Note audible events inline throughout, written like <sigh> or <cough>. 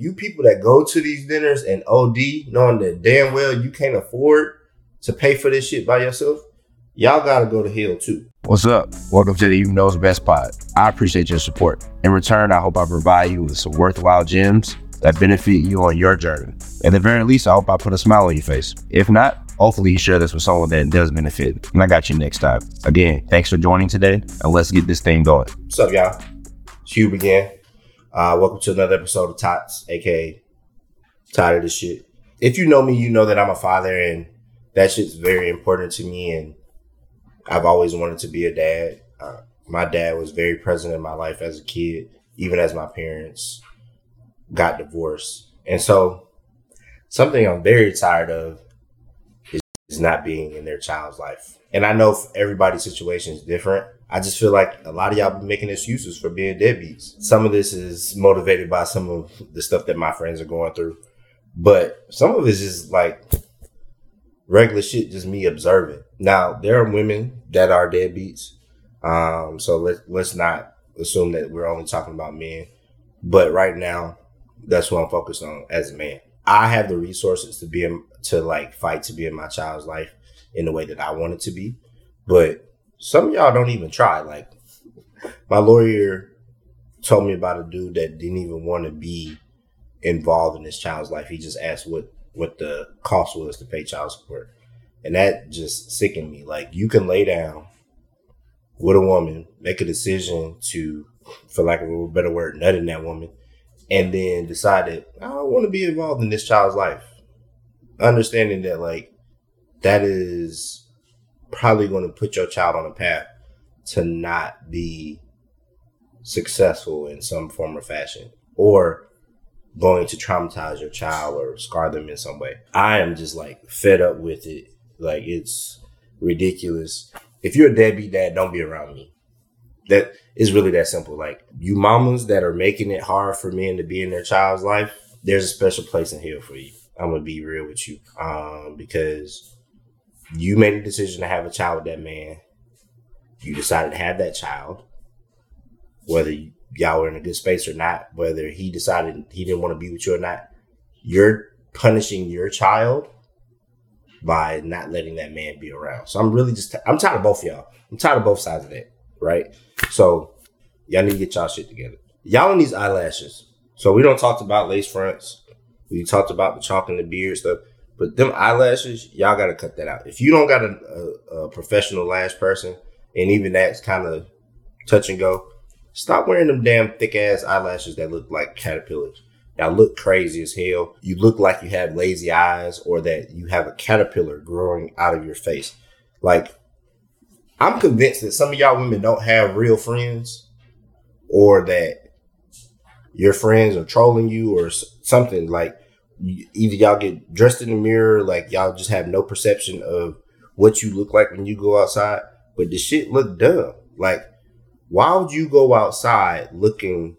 you people that go to these dinners and OD, knowing that damn well you can't afford to pay for this shit by yourself, y'all gotta go to hell too. What's up? Welcome to the Hube Knows Best Pod. I appreciate your support. In return, I hope I provide you with some worthwhile gems that benefit you on your journey. At the very least, I hope I put a smile on your face. If not, hopefully you share this with someone that does benefit. And I got you next time. Again, thanks for joining today, and let's get this thing going. What's up, y'all? It's Hube again. Uh, welcome to another episode of Tots, aka Tired of this shit. If you know me, you know that I'm a father, and that shit's very important to me. And I've always wanted to be a dad. Uh, my dad was very present in my life as a kid, even as my parents got divorced. And so, something I'm very tired of is, is not being in their child's life. And I know everybody's situation is different. I just feel like a lot of y'all be making excuses for being deadbeats. Some of this is motivated by some of the stuff that my friends are going through, but some of it is just like regular shit, just me observing. Now, there are women that are deadbeats. Um, so let, let's not assume that we're only talking about men. But right now, that's what I'm focused on as a man. I have the resources to be in, to like fight to be in my child's life in the way that I want it to be. But some of y'all don't even try. Like my lawyer told me about a dude that didn't even want to be involved in his child's life. He just asked what what the cost was to pay child support. And that just sickened me. Like you can lay down with a woman, make a decision to, for lack of a better word, nut in that woman, and then decide that I don't want to be involved in this child's life. Understanding that like that is probably going to put your child on a path to not be successful in some form or fashion or going to traumatize your child or scar them in some way. I am just like fed up with it. Like it's ridiculous. If you're a deadbeat dad, don't be around me. That is really that simple. Like you mamas that are making it hard for men to be in their child's life, there's a special place in hell for you. I'm gonna be real with you. Um, because you made a decision to have a child with that man. You decided to have that child, whether y'all were in a good space or not, whether he decided he didn't want to be with you or not. You're punishing your child by not letting that man be around. So I'm really just, I'm tired of both y'all. I'm tired of both sides of that, right? So y'all need to get y'all shit together. Y'all in these eyelashes. So we don't talk about lace fronts. We talked about the chalk and the beard stuff. But them eyelashes, y'all got to cut that out. If you don't got a, a, a professional lash person, and even that's kind of touch and go, stop wearing them damn thick ass eyelashes that look like caterpillars. Y'all look crazy as hell. You look like you have lazy eyes or that you have a caterpillar growing out of your face. Like, I'm convinced that some of y'all women don't have real friends or that your friends are trolling you or something. Like, either y'all get dressed in the mirror, like y'all just have no perception of what you look like when you go outside, but the shit look dumb. Like, why would you go outside looking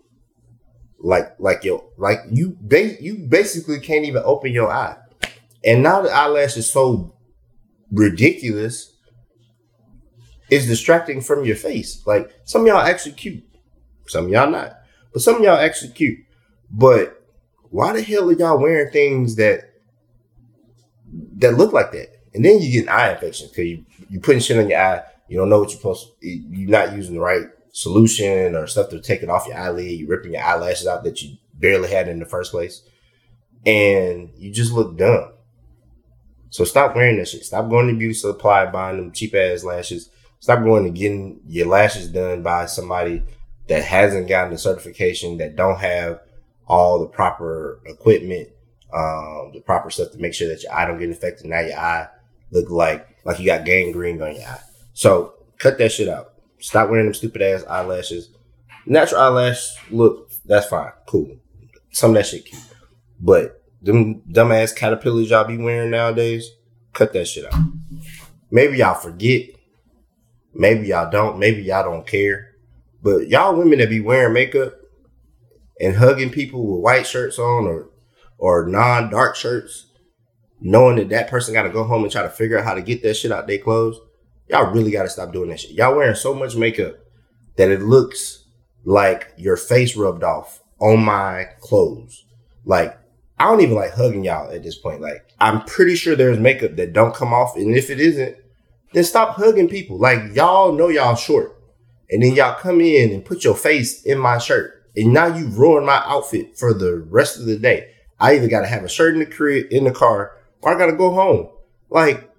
like like your like you ba- you basically can't even open your eye, and now the eyelash is so ridiculous. It's distracting from your face. Like some y'all actually cute, some y'all not, but some y'all actually cute. But why the hell are y'all wearing things that that look like that? And then you get an eye infection because you you putting shit on your eye. You don't know what you're supposed. To, you're not using the right solution or stuff to take it off your eyelid. You're ripping your eyelashes out that you barely had in the first place, and you just look dumb. So stop wearing that shit. Stop going to beauty supply buying them cheap ass lashes. Stop going to getting your lashes done by somebody that hasn't gotten the certification that don't have all the proper equipment, um, the proper stuff to make sure that your eye don't get infected. Now your eye look like like you got gangrene on your eye. So cut that shit out. Stop wearing them stupid ass eyelashes. Natural eyelash look, that's fine, cool. Some of that shit cute, but them dumbass caterpillars y'all be wearing nowadays, cut that shit out. Maybe y'all forget. Maybe y'all don't. Maybe y'all don't care. But y'all women that be wearing makeup, and hugging people with white shirts on or or non dark shirts, knowing that that person got to go home and try to figure out how to get that shit out their clothes, y'all really got to stop doing that shit. Y'all wearing so much makeup that it looks like your face rubbed off on my clothes. Like, I don't even like hugging y'all at this point. Like, I'm pretty sure there's makeup that don't come off. And if it isn't, then stop hugging people. Like, y'all know y'all short. And then y'all come in and put your face in my shirt. And now you ruined my outfit for the rest of the day. I either gotta have a shirt in the crib in the car or I gotta go home. Like,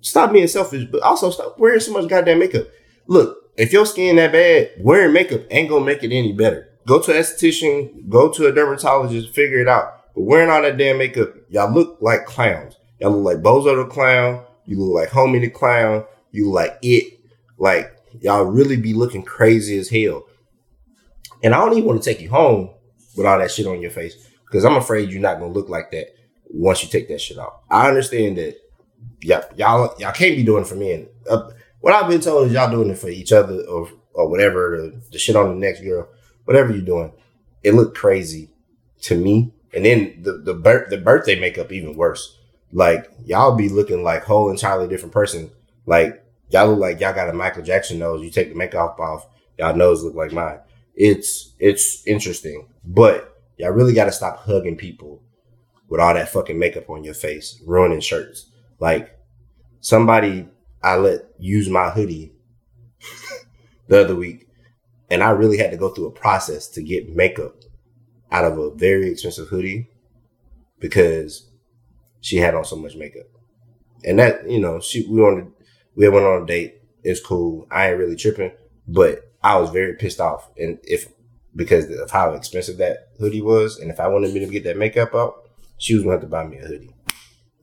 stop being selfish, but also stop wearing so much goddamn makeup. Look, if your skin that bad, wearing makeup ain't gonna make it any better. Go to an esthetician, go to a dermatologist, figure it out. But wearing all that damn makeup, y'all look like clowns. Y'all look like Bozo the clown. You look like Homie the clown. You look like it. Like y'all really be looking crazy as hell. And I don't even want to take you home with all that shit on your face because I'm afraid you're not gonna look like that once you take that shit off. I understand that y'all y'all, y'all can't be doing for me. And uh, what I've been told is y'all doing it for each other or or whatever the, the shit on the next girl, whatever you're doing. It looked crazy to me. And then the the, bir- the birthday makeup even worse. Like y'all be looking like whole entirely different person. Like y'all look like y'all got a Michael Jackson nose. You take the makeup off, y'all nose look like mine. It's it's interesting, but y'all really got to stop hugging people with all that fucking makeup on your face, ruining shirts. Like somebody I let use my hoodie <laughs> the other week, and I really had to go through a process to get makeup out of a very expensive hoodie because she had on so much makeup. And that, you know, she we on we went on a date. It's cool. I ain't really tripping, but I was very pissed off. And if because of how expensive that hoodie was, and if I wanted me to get that makeup out, she was going to have to buy me a hoodie.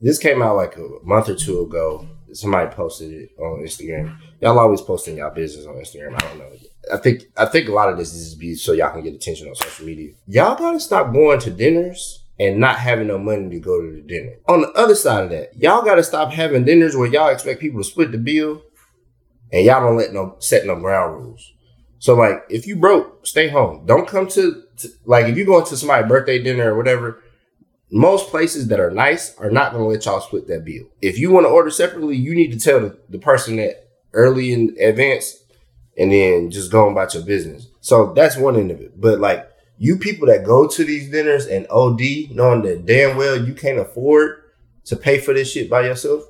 This came out like a month or two ago. Somebody posted it on Instagram. Y'all always posting y'all business on Instagram. I don't know. I think I think a lot of this is be so y'all can get attention on social media. Y'all gotta stop going to dinners and not having no money to go to the dinner. On the other side of that, y'all gotta stop having dinners where y'all expect people to split the bill and y'all don't let no set no ground rules. So like if you broke, stay home. Don't come to, to like if you going to somebody's birthday dinner or whatever, most places that are nice are not going to let y'all split that bill. If you want to order separately, you need to tell the, the person that early in advance and then just go about your business. So that's one end of it. But like you people that go to these dinners and OD knowing that damn well you can't afford to pay for this shit by yourself,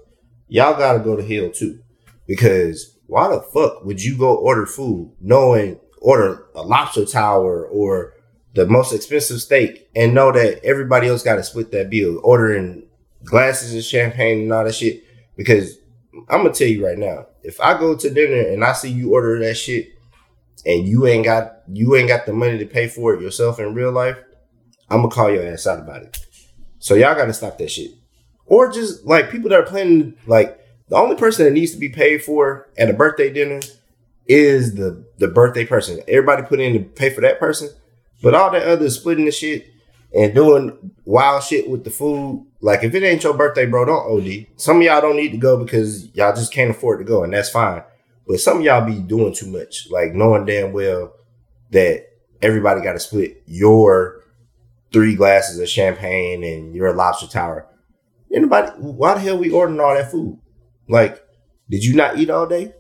y'all got to go to hell too. Because why the fuck would you go order food knowing order a lobster tower or the most expensive steak and know that everybody else got to split that bill, ordering glasses of champagne and all that shit. Because I'm gonna tell you right now, if I go to dinner and I see you order that shit and you ain't got you ain't got the money to pay for it yourself in real life, I'm gonna call your ass out about it. So y'all gotta stop that shit. Or just like people that are planning like the only person that needs to be paid for at a birthday dinner is the the birthday person. Everybody put in to pay for that person. But all that other splitting the shit and doing wild shit with the food, like if it ain't your birthday, bro, don't OD. Some of y'all don't need to go because y'all just can't afford to go, and that's fine. But some of y'all be doing too much, like knowing damn well that everybody got to split your three glasses of champagne and your lobster tower. Anybody? Why the hell we ordering all that food? Like, did you not eat all day?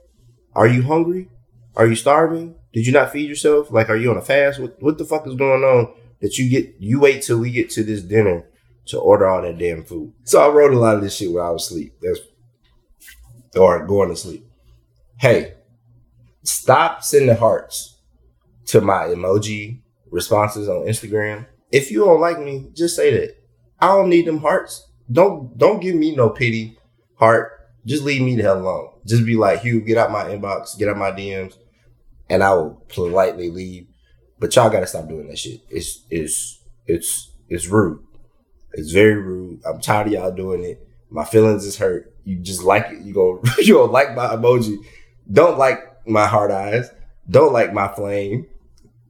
Are you hungry? Are you starving? Did you not feed yourself? Like, are you on a fast? What what the fuck is going on that you get? You wait till we get to this dinner to order all that damn food. So I wrote a lot of this shit while I was asleep. That's or going to sleep. Hey, stop sending hearts to my emoji responses on Instagram. If you don't like me, just say that. I don't need them hearts. Don't don't give me no pity heart. Just leave me the hell alone. Just be like, Hube, get out my inbox, get out my DMs and I will politely leave. But y'all gotta stop doing that shit. It's it's it's it's rude. It's very rude. I'm tired of y'all doing it. My feelings is hurt. You just like it. You go <laughs> you don't like my emoji. Don't like my heart eyes. Don't like my flame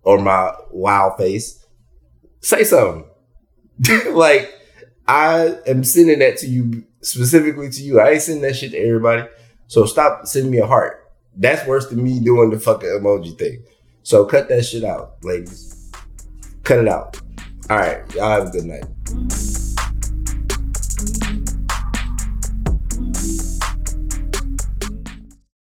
or my wow face. Say something. <laughs> like I am sending that to you specifically to you. I ain't sending that shit to everybody. So stop sending me a heart. That's worse than me doing the fucking emoji thing. So cut that shit out, ladies. Cut it out. All right. Y'all have a good night.